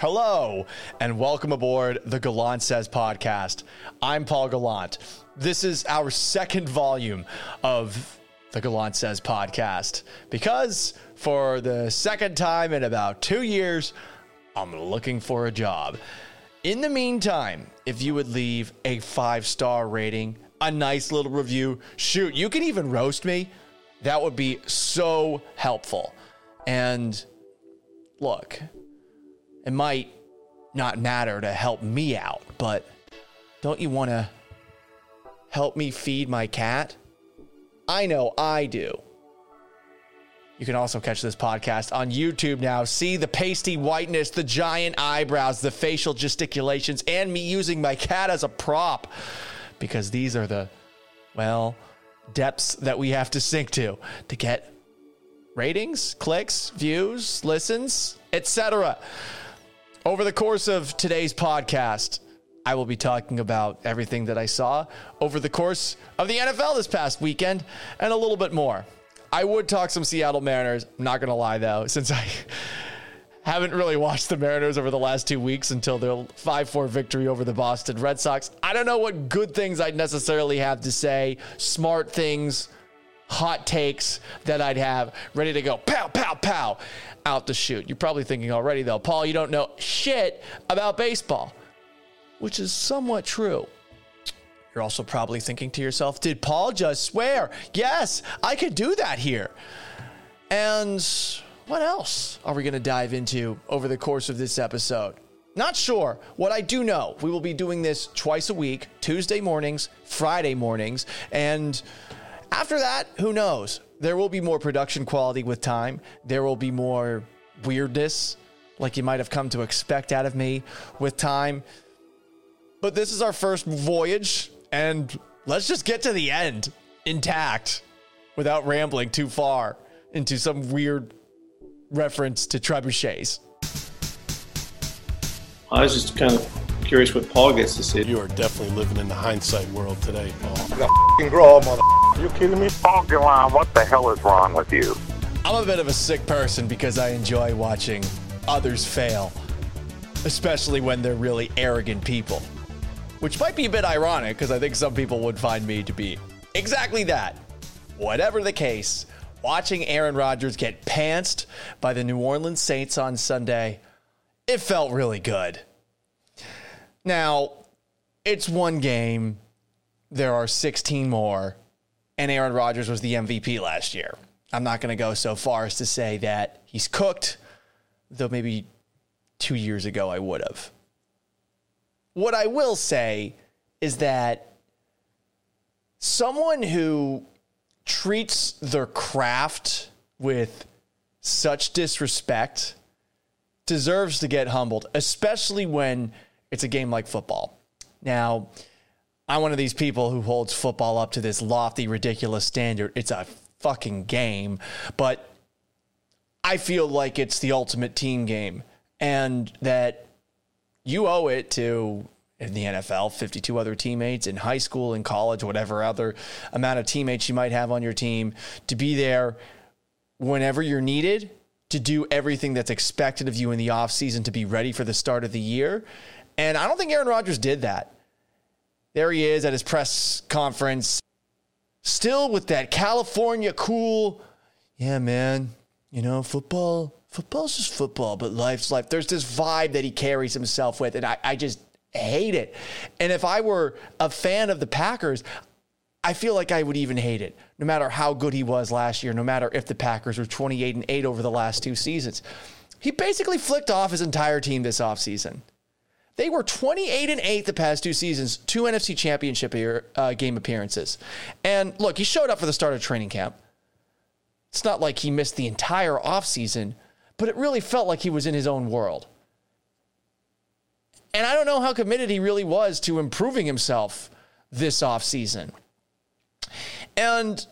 Hello, and welcome aboard the Gallant Says podcast. I'm Paul Gallant. This is our second volume of the Gallant Says podcast because for the second time in about two years, I'm looking for a job. In the meantime, if you would leave a five star rating, a nice little review, shoot, you can even roast me. That would be so helpful. And look, it might not matter to help me out, but don't you want to help me feed my cat? I know I do. You can also catch this podcast on YouTube now. See the pasty whiteness, the giant eyebrows, the facial gesticulations, and me using my cat as a prop because these are the, well, depths that we have to sink to to get ratings, clicks, views, listens, etc. Over the course of today's podcast, I will be talking about everything that I saw over the course of the NFL this past weekend and a little bit more. I would talk some Seattle Mariners. I'm not going to lie, though, since I haven't really watched the Mariners over the last two weeks until their 5 4 victory over the Boston Red Sox. I don't know what good things I'd necessarily have to say, smart things, hot takes that I'd have ready to go pow, pow, pow out the chute. You're probably thinking already, though, Paul, you don't know shit about baseball, which is somewhat true. You're also probably thinking to yourself, did Paul just swear? Yes, I could do that here. And what else are we going to dive into over the course of this episode? Not sure. What I do know, we will be doing this twice a week, Tuesday mornings, Friday mornings, and after that, who knows? There will be more production quality with time. There will be more weirdness, like you might have come to expect out of me with time. But this is our first voyage, and let's just get to the end intact without rambling too far into some weird reference to trebuchets. I was just kind of curious what Paul gets to see. You are definitely living in the hindsight world today, Paul. You grow up, mother. You kidding me? Paul Gallant, what the hell is wrong with you? I'm a bit of a sick person because I enjoy watching others fail, especially when they're really arrogant people. Which might be a bit ironic because I think some people would find me to be exactly that. Whatever the case, watching Aaron Rodgers get pantsed by the New Orleans Saints on Sunday, it felt really good. Now, it's one game. There are 16 more, and Aaron Rodgers was the MVP last year. I'm not going to go so far as to say that he's cooked, though maybe two years ago I would have. What I will say is that someone who treats their craft with such disrespect deserves to get humbled, especially when it's a game like football. Now, I'm one of these people who holds football up to this lofty, ridiculous standard. It's a fucking game, but I feel like it's the ultimate team game and that you owe it to in the NFL, 52 other teammates in high school, in college, whatever other amount of teammates you might have on your team to be there whenever you're needed to do everything that's expected of you in the offseason to be ready for the start of the year. And I don't think Aaron Rodgers did that. There he is at his press conference, still with that California cool, yeah, man, you know, football, football's just football, but life's life. There's this vibe that he carries himself with, and I, I just hate it. And if I were a fan of the Packers, I feel like I would even hate it, no matter how good he was last year, no matter if the Packers were 28 and 8 over the last two seasons. He basically flicked off his entire team this offseason. They were 28 and 8 the past two seasons, two NFC championship uh, game appearances. And look, he showed up for the start of training camp. It's not like he missed the entire offseason, but it really felt like he was in his own world. And I don't know how committed he really was to improving himself this offseason. And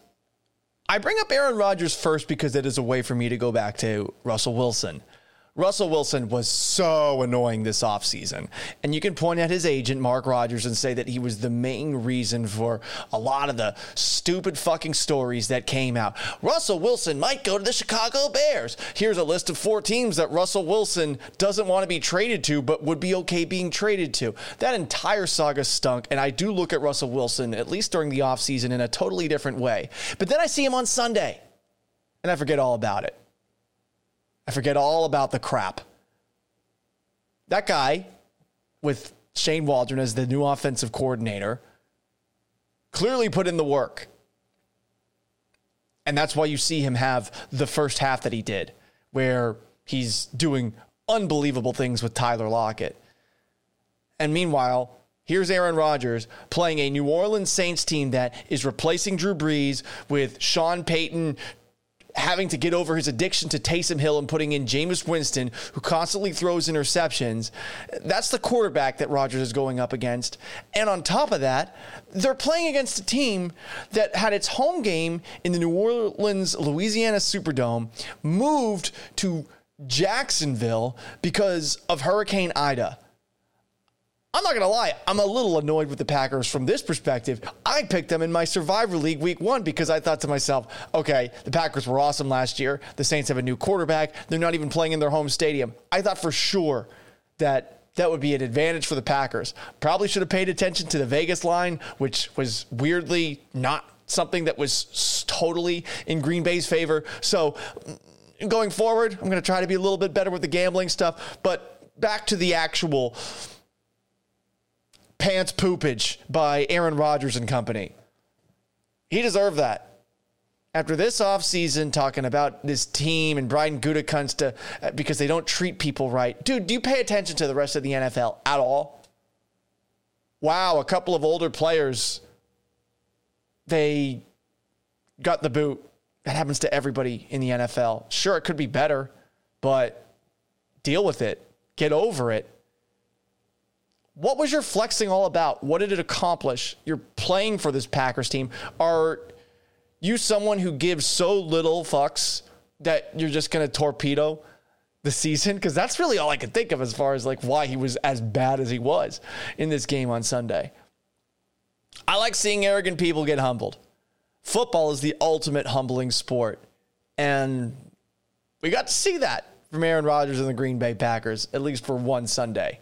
I bring up Aaron Rodgers first because it is a way for me to go back to Russell Wilson. Russell Wilson was so annoying this offseason. And you can point at his agent, Mark Rodgers, and say that he was the main reason for a lot of the stupid fucking stories that came out. Russell Wilson might go to the Chicago Bears. Here's a list of four teams that Russell Wilson doesn't want to be traded to, but would be okay being traded to. That entire saga stunk. And I do look at Russell Wilson, at least during the offseason, in a totally different way. But then I see him on Sunday, and I forget all about it. I forget all about the crap. That guy with Shane Waldron as the new offensive coordinator clearly put in the work. And that's why you see him have the first half that he did, where he's doing unbelievable things with Tyler Lockett. And meanwhile, Here's Aaron Rodgers playing a New Orleans Saints team that is replacing Drew Brees with Sean Payton having to get over his addiction to Taysom Hill and putting in Jameis Winston, who constantly throws interceptions. That's the quarterback that Rodgers is going up against. And on top of that, they're playing against a team that had its home game in the New Orleans, Louisiana Superdome, moved to Jacksonville because of Hurricane Ida. I'm not going to lie, I'm a little annoyed with the Packers from this perspective. I picked them in my Survivor League week one because I thought to myself, okay, the Packers were awesome last year. The Saints have a new quarterback. They're not even playing in their home stadium. I thought for sure that that would be an advantage for the Packers. Probably should have paid attention to the Vegas line, which was weirdly not something that was totally in Green Bay's favor. So mm, going forward, I'm going to try to be a little bit better with the gambling stuff. But back to the actual pants poopage by Aaron Rodgers and company. He deserved that. After this offseason, talking about this team and Brian Gutekunst uh, because they don't treat people right. Dude, do you pay attention to the rest of the NFL at all? Wow, a couple of older players, they got the boot. That happens to everybody in the NFL. Sure, it could be better, but deal with it. Get over it. What was your flexing all about? What did it accomplish? You're playing for this Packers team. Are you someone who gives so little fucks that you're just going to torpedo the season? Because that's really all I could think of as far as like why he was as bad as he was in this game on Sunday. I like seeing arrogant people get humbled. Football is the ultimate humbling sport. And we got to see that from Aaron Rodgers and the Green Bay Packers, at least for one Sunday.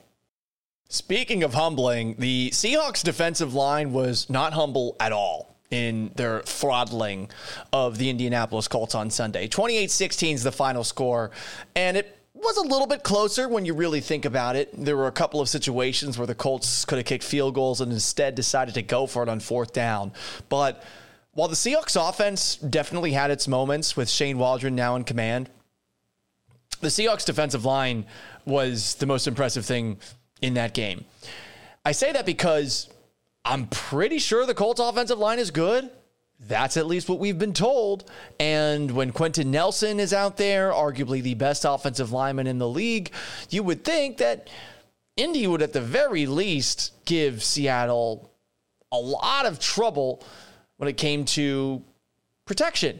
Speaking of humbling, the Seahawks defensive line was not humble at all in their throttling of the Indianapolis Colts on Sunday. 28 16 is the final score, and it was a little bit closer when you really think about it. There were a couple of situations where the Colts could have kicked field goals and instead decided to go for it on fourth down. But while the Seahawks offense definitely had its moments with Shane Waldron now in command, the Seahawks defensive line was the most impressive thing in that game. I say that because I'm pretty sure the Colts offensive line is good. That's at least what we've been told. And when Quenton Nelson is out there, arguably the best offensive lineman in the league, you would think that Indy would at the very least give Seattle a lot of trouble when it came to protection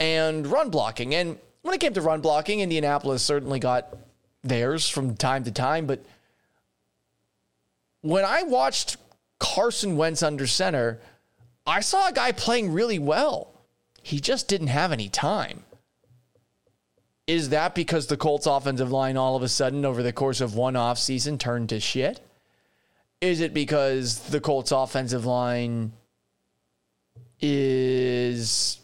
and run blocking. And when it came to run blocking, Indianapolis certainly got theirs from time to time, but when I watched Carson Wentz under center, I saw a guy playing really well. He just didn't have any time. Is that because the Colts offensive line all of a sudden over the course of one offseason turned to shit? Is it because the Colts offensive line is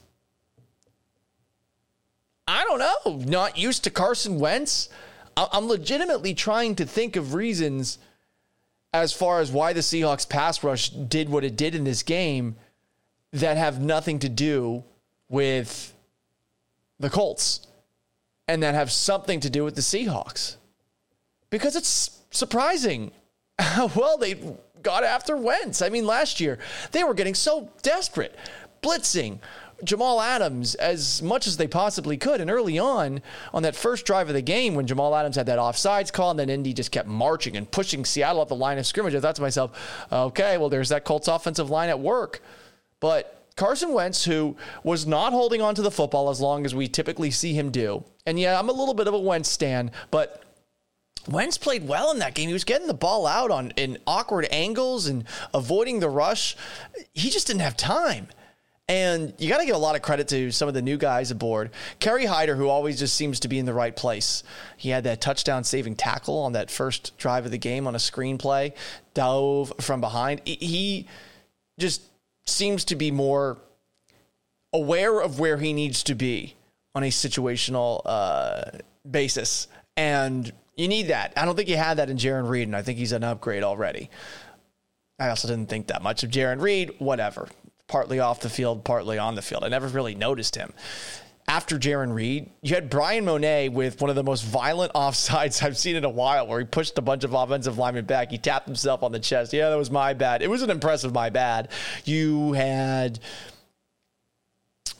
I don't know, not used to Carson Wentz? I'm legitimately trying to think of reasons as far as why the Seahawks pass rush did what it did in this game that have nothing to do with the Colts and that have something to do with the Seahawks. Because it's surprising how well they got after Wentz. I mean, last year they were getting so desperate, blitzing, Jamal Adams as much as they possibly could. And early on, on that first drive of the game, when Jamal Adams had that offsides call, and then Indy just kept marching and pushing Seattle up the line of scrimmage, I thought to myself, okay, well, there's that Colts offensive line at work. But Carson Wentz, who was not holding on to the football as long as we typically see him do. And yeah, I'm a little bit of a Wentz stan, but Wentz played well in that game. He was getting the ball out on in awkward angles and avoiding the rush. He just didn't have time. And you got to give a lot of credit to some of the new guys aboard. Kerry Hyder, who always just seems to be in the right place. He had that touchdown saving tackle on that first drive of the game on a screenplay, dove from behind. He just seems to be more aware of where he needs to be on a situational uh, basis. And you need that. I don't think you had that in Jarran Reed, and I think he's an upgrade already. I also didn't think that much of Jarran Reed. Whatever partly off the field, partly on the field. I never really noticed him. After Jarran Reed, you had Bryan Mone with one of the most violent offsides I've seen in a while, where he pushed a bunch of offensive linemen back. He tapped himself on the chest. Yeah, that was my bad. It was an impressive my bad. You had,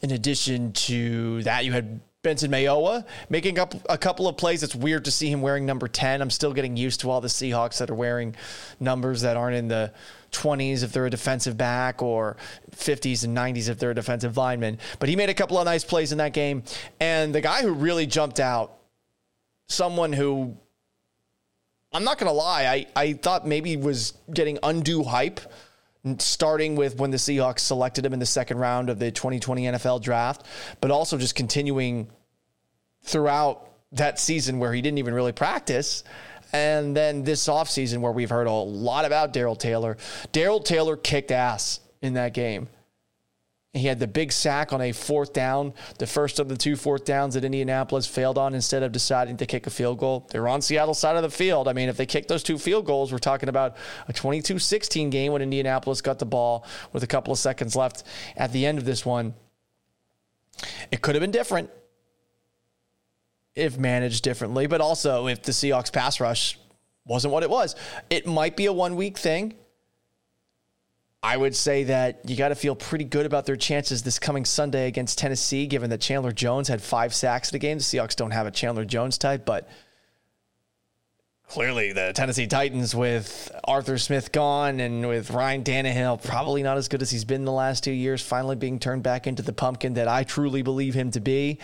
in addition to that, you had Benson Mayowa making up a couple of plays. It's weird to see him wearing number 10. I'm still getting used to all the Seahawks that are wearing numbers that aren't in the 20s if they're a defensive back or 50s and 90s if they're a defensive lineman. But he made a couple of nice plays in that game. And the guy who really jumped out, someone who I'm not going to lie, I, I thought maybe was getting undue hype starting with when the Seahawks selected him in the second round of the 2020 NFL draft, but also just continuing throughout that season where he didn't even really practice and then this offseason, where we've heard a lot about Darrell Taylor, Darrell Taylor kicked ass in that game. He had the big sack on a fourth down, the first of the two fourth downs that Indianapolis failed on instead of deciding to kick a field goal. They were on Seattle's side of the field. I mean, if they kicked those two field goals, we're talking about a 22 16 game when Indianapolis got the ball with a couple of seconds left at the end of this one. It could have been different if managed differently, but also if the Seahawks pass rush wasn't what it was. It might be a one week thing. I would say that you got to feel pretty good about their chances this coming Sunday against Tennessee, given that Chandler Jones had five sacks in the game. The Seahawks don't have a Chandler Jones type, but clearly the Tennessee Titans with Arthur Smith gone and with Ryan Tannehill probably not as good as he's been the last two years, finally being turned back into the pumpkin that I truly believe him to be.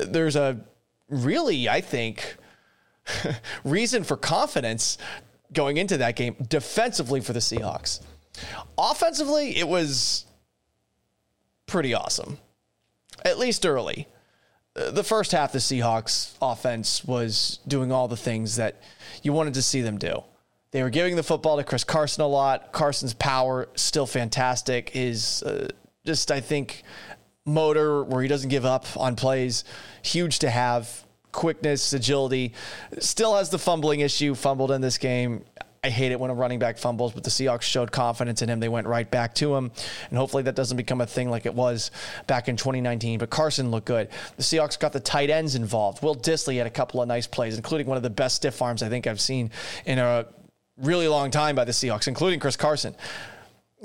There's a really, I think, reason for confidence going into that game defensively for the Seahawks. Offensively, it was pretty awesome, at least early. Uh, the first half, the Seahawks offense was doing all the things that you wanted to see them do. They were giving the football to Chris Carson a lot. Carson's power still fantastic. Is uh, just, I think, motor where he doesn't give up on plays, huge to have. Quickness, agility, still has the fumbling issue, fumbled in this game. I hate it when a running back fumbles, but the Seahawks showed confidence in him. They went right back to him. And hopefully that doesn't become a thing like it was back in 2019. But Carson looked good. The Seahawks got the tight ends involved. Will Dissly had a couple of nice plays, including one of the best stiff arms I think I've seen in a really long time by the Seahawks, including Chris Carson.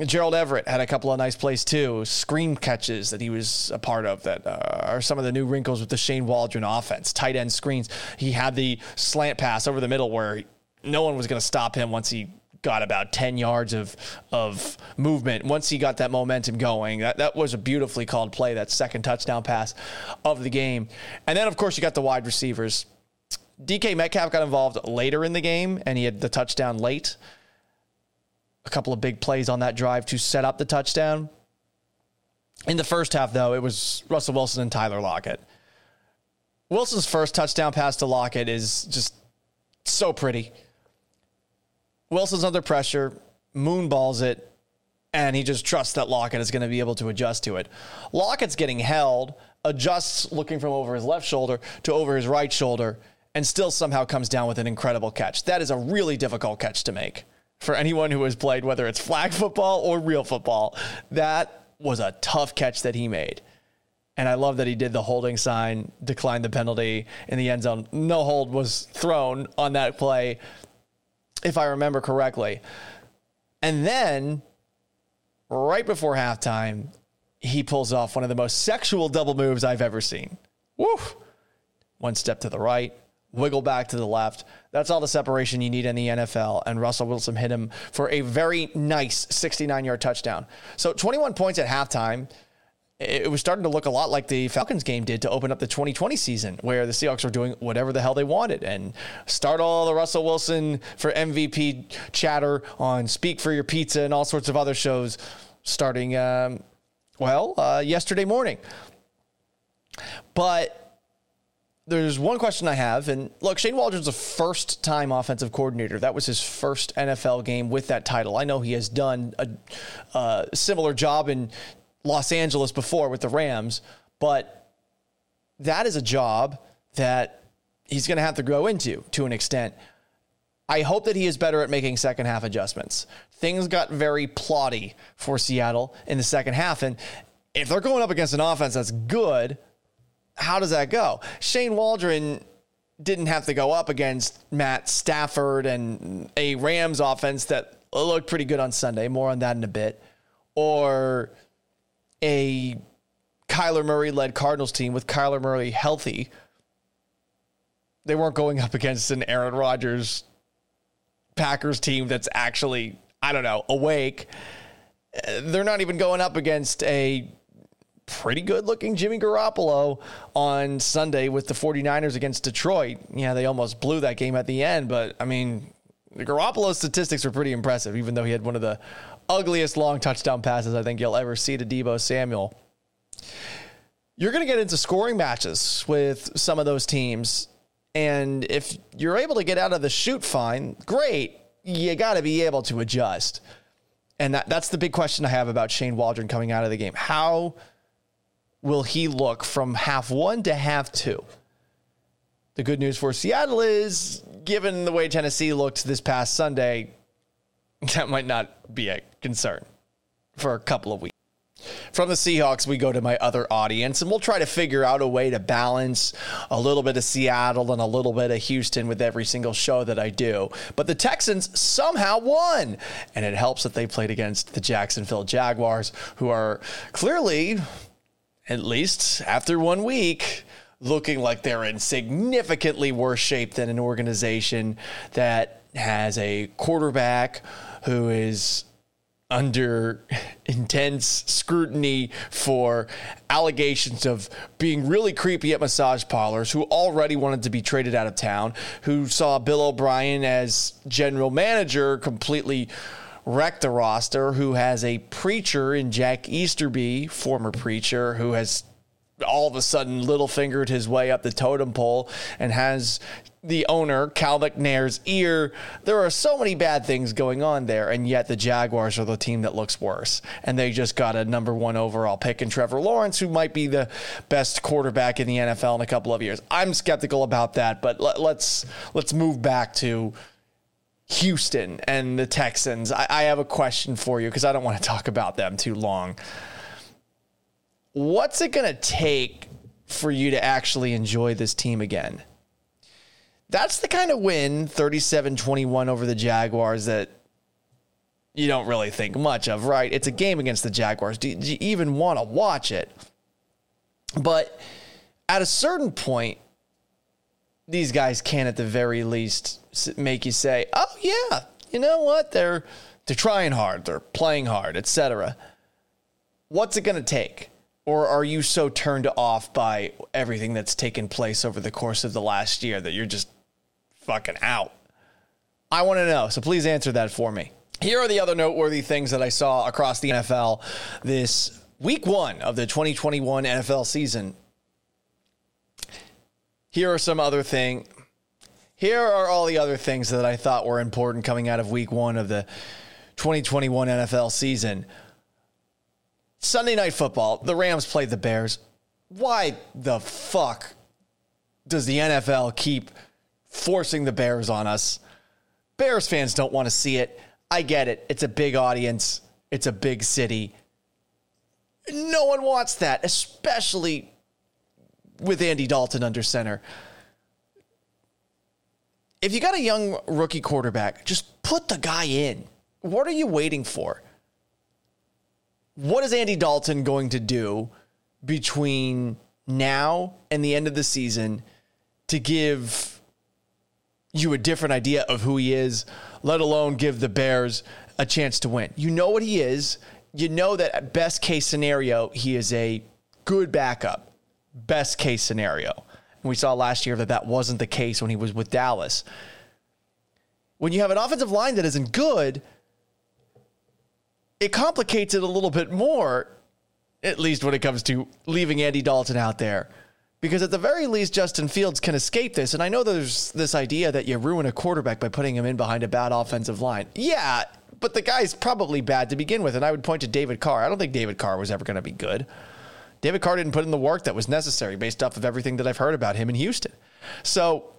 Gerald Everett had a couple of nice plays too, screen catches that he was a part of that uh, are some of the new wrinkles with the Shane Waldron offense. Tight end screens. He had the slant pass over the middle where no one was going to stop him once he got about 10 yards of of movement. Once he got that momentum going, that, that was a beautifully called play, that second touchdown pass of the game. And then, of course, you got the wide receivers. DK Metcalf got involved later in the game, and he had the touchdown late a couple of big plays on that drive to set up the touchdown. In the first half, though, it was Russell Wilson and Tyler Lockett. Wilson's first touchdown pass to Lockett is just so pretty. Wilson's under pressure, moonballs it, and he just trusts that Lockett is going to be able to adjust to it. Lockett's getting held, adjusts looking from over his left shoulder to over his right shoulder, and still somehow comes down with an incredible catch. That is a really difficult catch to make for anyone who has played, whether it's flag football or real football. That was a tough catch that he made. And I love that he did the holding sign, declined the penalty in the end zone. No hold was thrown on that play, if I remember correctly. And then, right before halftime, he pulls off one of the most sexual double moves I've ever seen. Woo! One step to the right, wiggle back to the left. That's all the separation you need in the NFL. And Russell Wilson hit him for a very nice 69 yard touchdown. So 21 points at halftime. it was starting to look a lot like the Falcons game did to open up the 2020 season, where the Seahawks were doing whatever the hell they wanted and start all the Russell Wilson for MVP chatter on Speak for Your Pizza and all sorts of other shows starting, um, well, uh, yesterday morning. But there's one question I have, and look, Shane Waldron's a first time offensive coordinator. That was his first NFL game with that title. I know he has done a, a similar job in Los Angeles before with the Rams, but that is a job that he's going to have to grow into to an extent. I hope that he is better at making second half adjustments. Things got very plotty for Seattle in the second half. And if they're going up against an offense that's good, how does that go? Shane Waldron didn't have to go up against Matt Stafford and a Rams offense that looked pretty good on Sunday. More on that in a bit. Or a Kyler Murray led Cardinals team with Kyler Murray healthy. They weren't going up against an Aaron Rodgers Packers team that's actually, I don't know, awake. They're not even going up against a pretty good looking Jimmy Garoppolo on Sunday with the 49ers against Detroit. Yeah, they almost blew that game at the end, but I mean, Garoppolo's statistics were pretty impressive, even though he had one of the ugliest long touchdown passes I think you'll ever see to Deebo Samuel. You're going to get into scoring matches with some of those teams. And if you're able to get out of the chute fine, great. You got to be able to adjust. And that, that's the big question I have about Shane Waldron coming out of the game. How will he look from half one to half two? The good news for Seattle is, given the way Tennessee looked this past Sunday, that might not be a concern for a couple of weeks. From the Seahawks, we go to my other audience, and we'll try to figure out a way to balance a little bit of Seattle and a little bit of Houston with every single show that I do. But the Texans somehow won, and it helps that they played against the Jacksonville Jaguars, who are clearly, at least after one week, looking like they're in significantly worse shape than an organization that has a quarterback who is under intense scrutiny for allegations of being really creepy at massage parlors, who already wanted to be traded out of town, who saw Bill O'Brien as general manager completely wreck the roster, who has a preacher in Jack Easterby, former preacher, who has all of a sudden little fingered his way up the totem pole and has the owner, Cal McNair's ear. There are so many bad things going on there, and yet the Jaguars are the team that looks worse. And they just got a number one overall pick in Trevor Lawrence, who might be the best quarterback in the NFL in a couple of years. I'm skeptical about that, but let, us let's, let's move back to Houston and the Texans. I, I have a question for you because I don't want to talk about them too long. What's it going to take for you to actually enjoy this team again? that's the kind of win 37 21 over the Jaguars that you don't really think much of, right? It's a game against the Jaguars. Do, do you even want to watch it? But at a certain point, these guys can at the very least make you say, "Oh yeah, you know what? They're they're trying hard, they're playing hard, etc." What's it going to take? Or are you so turned off by everything that's taken place over the course of the last year that you're just fucking out? I want to know. So please answer that for me. Here are the other noteworthy things that I saw across the NFL this week one of the 2021 NFL season. Here are some other things. Here are all the other things that I thought were important coming out of week one of the 2021 NFL season. Sunday night football, the Rams played the Bears. Why the fuck does the NFL keep forcing the Bears on us. Bears fans don't want to see it. I get it. It's a big audience, it's a big city. No one wants that, especially with Andy Dalton under center. If you got a young rookie quarterback, just put the guy in. What are you waiting for? What is Andy Dalton going to do between now and the end of the season to give you a different idea of who he is, let alone give the Bears a chance to win. You know what he is. You know that at best case scenario, he is a good backup, best case scenario. And we saw last year that that wasn't the case when he was with Dallas. When you have an offensive line that isn't good, it complicates it a little bit more, at least when it comes to leaving Andy Dalton out there. Because at the very least, Justin Fields can escape this. And I know there's this idea that you ruin a quarterback by putting him in behind a bad offensive line. Yeah, but the guy's probably bad to begin with. And I would point to David Carr. I don't think David Carr was ever going to be good. David Carr didn't put in the work that was necessary based off of everything that I've heard about him in Houston. So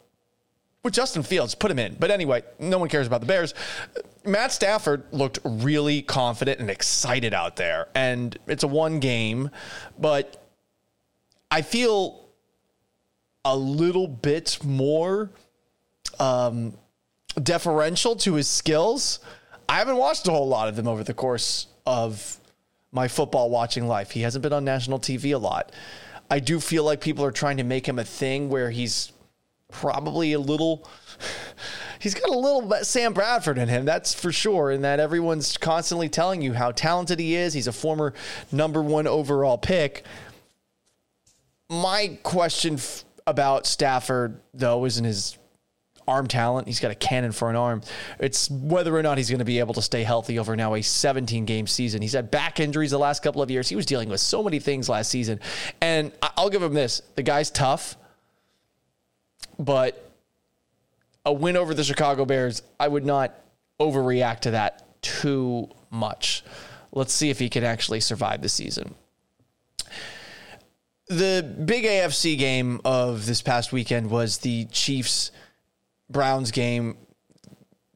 with Justin Fields, put him in. But anyway, no one cares about the Bears. Matt Stafford looked really confident and excited out there. And it's a one game, but I feel a little bit more um, deferential to his skills. I haven't watched a whole lot of them over the course of my football watching life. He hasn't been on national TV a lot. I do feel like people are trying to make him a thing where he's probably a little. He's got a little Sam Bradford in him, that's for sure. And that everyone's constantly telling you how talented he is. He's a former number one overall pick. My question f- about Stafford, though, isn't his arm talent. He's got a cannon for an arm. It's whether or not he's going to be able to stay healthy over now a 17 game season. He's had back injuries the last couple of years. He was dealing with so many things last season. And I'll give him this the guy's tough, but a win over the Chicago Bears, I would not overreact to that too much. Let's see if he can actually survive the season. The big AFC game of this past weekend was the Chiefs Browns game,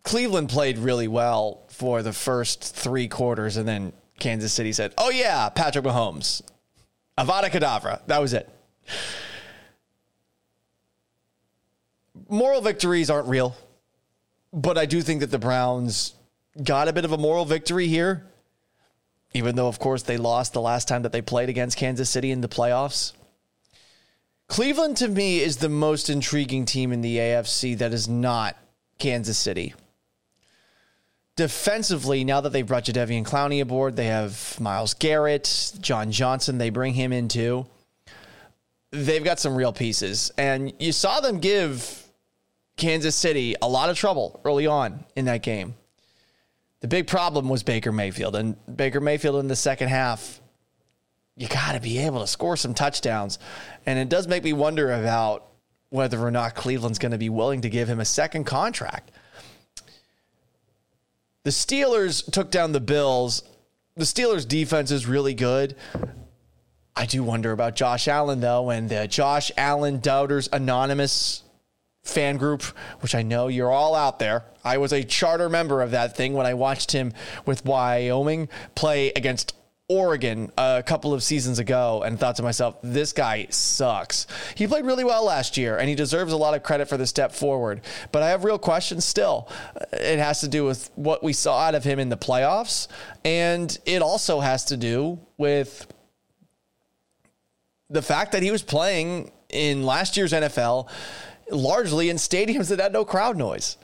Cleveland played really well for the first three quarters, and then Kansas City said, "Oh yeah, Patrick Mahomes, Avada Kedavra." That was it. Moral victories aren't real, but I do think that the Browns got a bit of a moral victory here, even though, of course, they lost the last time that they played against Kansas City in the playoffs. Cleveland to me is the most intriguing team in the AFC that is not Kansas City. Defensively, now that they've brought Jadeveon Clowney aboard, they have Myles Garrett, John Johnson, they bring him in too. They've got some real pieces. And you saw them give Kansas City a lot of trouble early on in that game. The big problem was Baker Mayfield. And Baker Mayfield in the second half you got to be able to score some touchdowns. And it does make me wonder about whether or not Cleveland's going to be willing to give him a second contract. The Steelers took down the Bills. The Steelers' defense is really good. I do wonder about Josh Allen, though, and the Josh Allen Doubters Anonymous fan group, which I know you're all out there. I was a charter member of that thing when I watched him with Wyoming play against Oregon a couple of seasons ago and thought to myself, this guy sucks. He played really well last year and he deserves a lot of credit for the step forward. But I have real questions still. Uh, it has to do with what we saw out of him in the playoffs, and it also has to do with the fact that he was playing in last year's NFL largely in stadiums that had no crowd noise.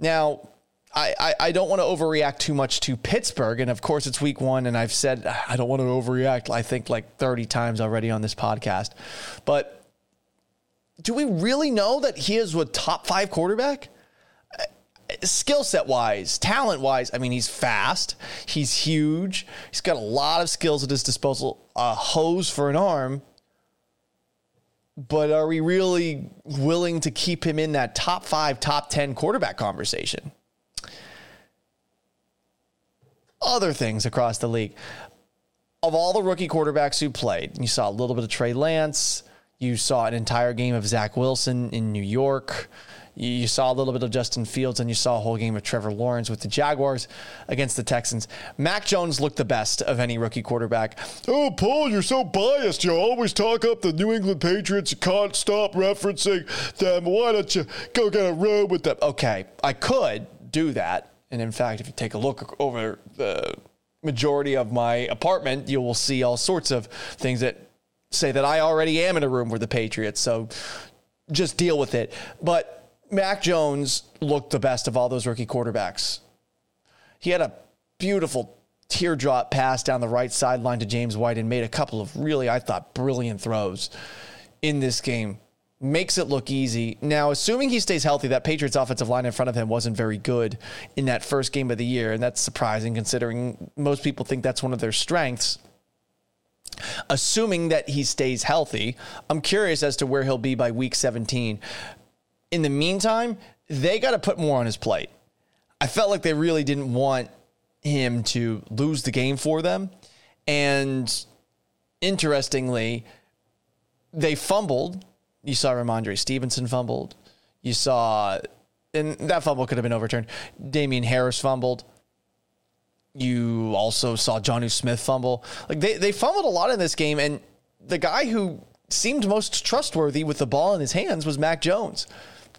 Now, I, I, don't want to overreact too much to Pittsburgh. And of course, it's week one. And I've said ah, I don't want to overreact, I think, like 30 times already on this podcast. But do we really know that he is a top five quarterback? Eh, skill set wise, talent wise, I mean, he's fast, he's huge, he's got a lot of skills at his disposal, a hose for an arm. But are we really willing to keep him in that top five, top 10 quarterback conversation? Other things across the league. Of all the rookie quarterbacks who played, you saw a little bit of Trey Lance, you saw an entire game of Zach Wilson in New York. You saw a little bit of Justin Fields and you saw a whole game of Trevor Lawrence with the Jaguars against the Texans. Mac Jones looked the best of any rookie quarterback. Oh, Paul, you're so biased. You always talk up the New England Patriots. You can't stop referencing them. Why don't you go get a row with them? Okay, I could do that. And in fact, if you take a look over the majority of my apartment, you will see all sorts of things that say that I already am in a room with the Patriots. So just deal with it. But Mac Jones looked the best of all those rookie quarterbacks. He had a beautiful teardrop pass down the right sideline to James White and made a couple of really, I thought, brilliant throws in this game. Makes it look easy. Now, assuming he stays healthy, that Patriots offensive line in front of him wasn't very good in that first game of the year. And that's surprising considering most people think that's one of their strengths. Assuming that he stays healthy, I'm curious as to where he'll be by week 17. In the meantime, they got to put more on his plate. I felt like they really didn't want him to lose the game for them. And interestingly, they fumbled. You saw Rhamondre Stevenson fumbled. You saw, and that fumble could have been overturned. Damien Harris fumbled. You also saw Jonnu Smith fumble. Like they, they fumbled a lot in this game, and the guy who seemed most trustworthy with the ball in his hands was Mac Jones.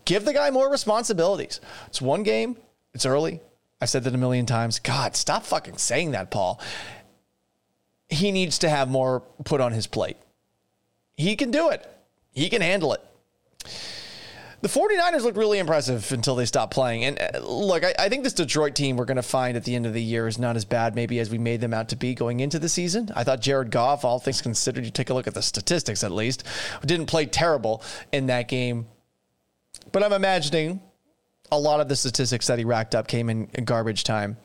Give the guy more responsibilities. It's one game, it's early. I said that a million times. God, stop fucking saying that, Paul. He needs to have more put on his plate. He can do it, he can handle it. The 49ers looked really impressive until they stopped playing. And uh, look, I, I think this Detroit team we're going to find at the end of the year is not as bad, maybe, as we made them out to be going into the season. I thought Jared Goff, all things considered, you take a look at the statistics at least, didn't play terrible in that game. But I'm imagining a lot of the statistics that he racked up came in garbage time.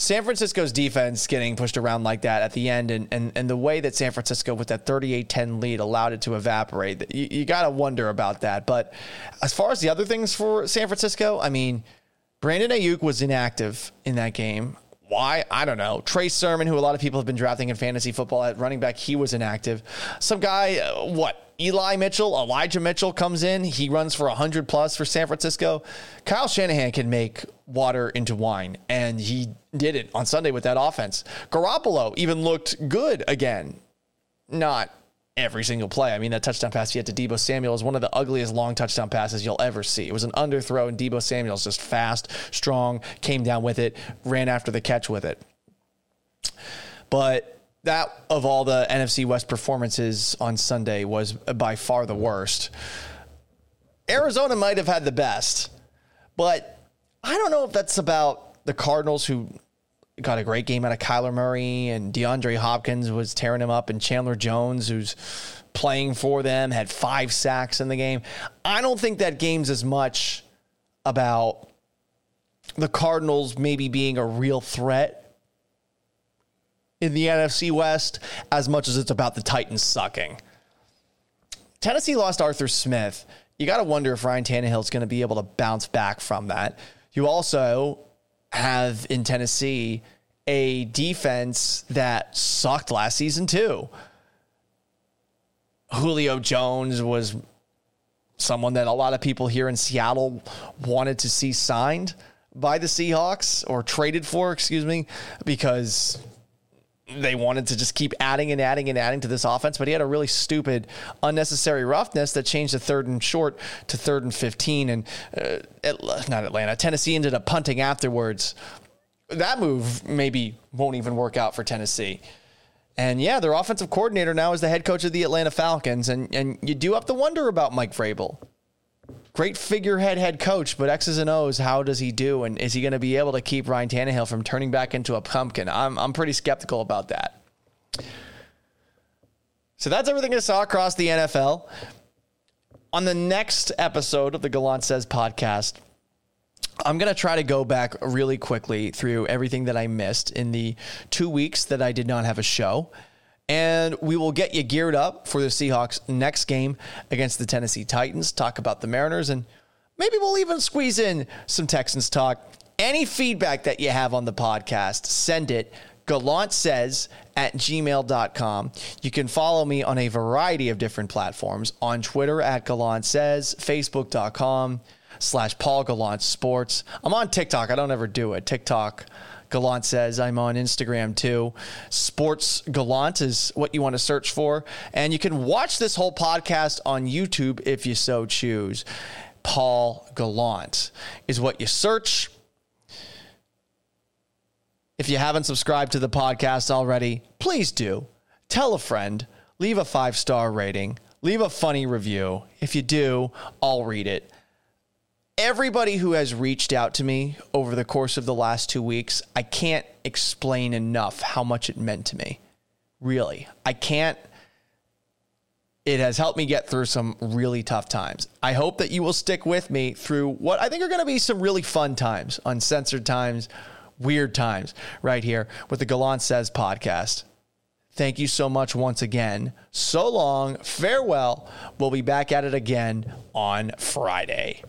San Francisco's defense getting pushed around like that at the end, and, and, and the way that San Francisco, with that 38 10 lead, allowed it to evaporate, you, you got to wonder about that. But as far as the other things for San Francisco, I mean, Brandon Aiyuk was inactive in that game. Why? I don't know. Trey Sermon, who a lot of people have been drafting in fantasy football at running back, he was inactive. Some guy, uh, what? Eli Mitchell, Elijah Mitchell comes in. He runs for 100 plus for San Francisco. Kyle Shanahan can make water into wine, and he did it on Sunday with that offense. Garoppolo even looked good again. Not every single play. I mean, that touchdown pass he had to Deebo Samuel is one of the ugliest long touchdown passes you'll ever see. It was an underthrow, and Deebo Samuel's just fast, strong, came down with it, ran after the catch with it. But that of all the NFC West performances on Sunday was by far the worst. Arizona might have had the best, but I don't know if that's about the Cardinals who got a great game out of Kyler Murray and DeAndre Hopkins was tearing him up and Chandler Jones who's playing for them had five sacks in the game. I don't think that game's as much about the Cardinals maybe being a real threat in the NFC West as much as it's about the Titans sucking. Tennessee lost Arthur Smith. You got to wonder if Ryan Tannehill is going to be able to bounce back from that. You also have in Tennessee a defense that sucked last season, too. Julio Jones was someone that a lot of people here in Seattle wanted to see signed by the Seahawks or traded for, excuse me, because they wanted to just keep adding and adding and adding to this offense, but he had a really stupid, unnecessary roughness that changed the third and short to third and 15. And uh, not Atlanta, Tennessee ended up punting afterwards. That move maybe won't even work out for Tennessee. And yeah, their offensive coordinator now is the head coach of the Atlanta Falcons. And, and you do have to wonder about Mike Vrabel great figurehead head coach, but X's and O's, how does he do? And is he going to be able to keep Ryan Tannehill from turning back into a pumpkin? I'm, I'm pretty skeptical about that. So that's everything I saw across the NFL. On the next episode of the Gallant Says podcast, I'm going to try to go back really quickly through everything that I missed in the two weeks that I did not have a show and we will get you geared up for the Seahawks next game against the Tennessee Titans. Talk about the Mariners, and maybe we'll even squeeze in some Texans talk. Any feedback that you have on the podcast, send it. Gallant says at gmail.com. You can follow me on a variety of different platforms on Twitter at Gallant says, Facebook.com slash Paul Gallant Sports. I'm on TikTok. I don't ever do it. TikTok Gallant says. I'm on Instagram too. Sports Gallant is what you want to search for. And you can watch this whole podcast on YouTube if you so choose. Paul Gallant is what you search. If you haven't subscribed to the podcast already, please do. Tell a friend, leave a five star rating, leave a funny review. If you do, I'll read it. Everybody who has reached out to me over the course of the last two weeks, I can't explain enough how much it meant to me. Really. I can't. It has helped me get through some really tough times. I hope that you will stick with me through what I think are going to be some really fun times, uncensored times, weird times, right here with the Gallant Says podcast. Thank you so much once again. So long. Farewell. We'll be back at it again on Friday.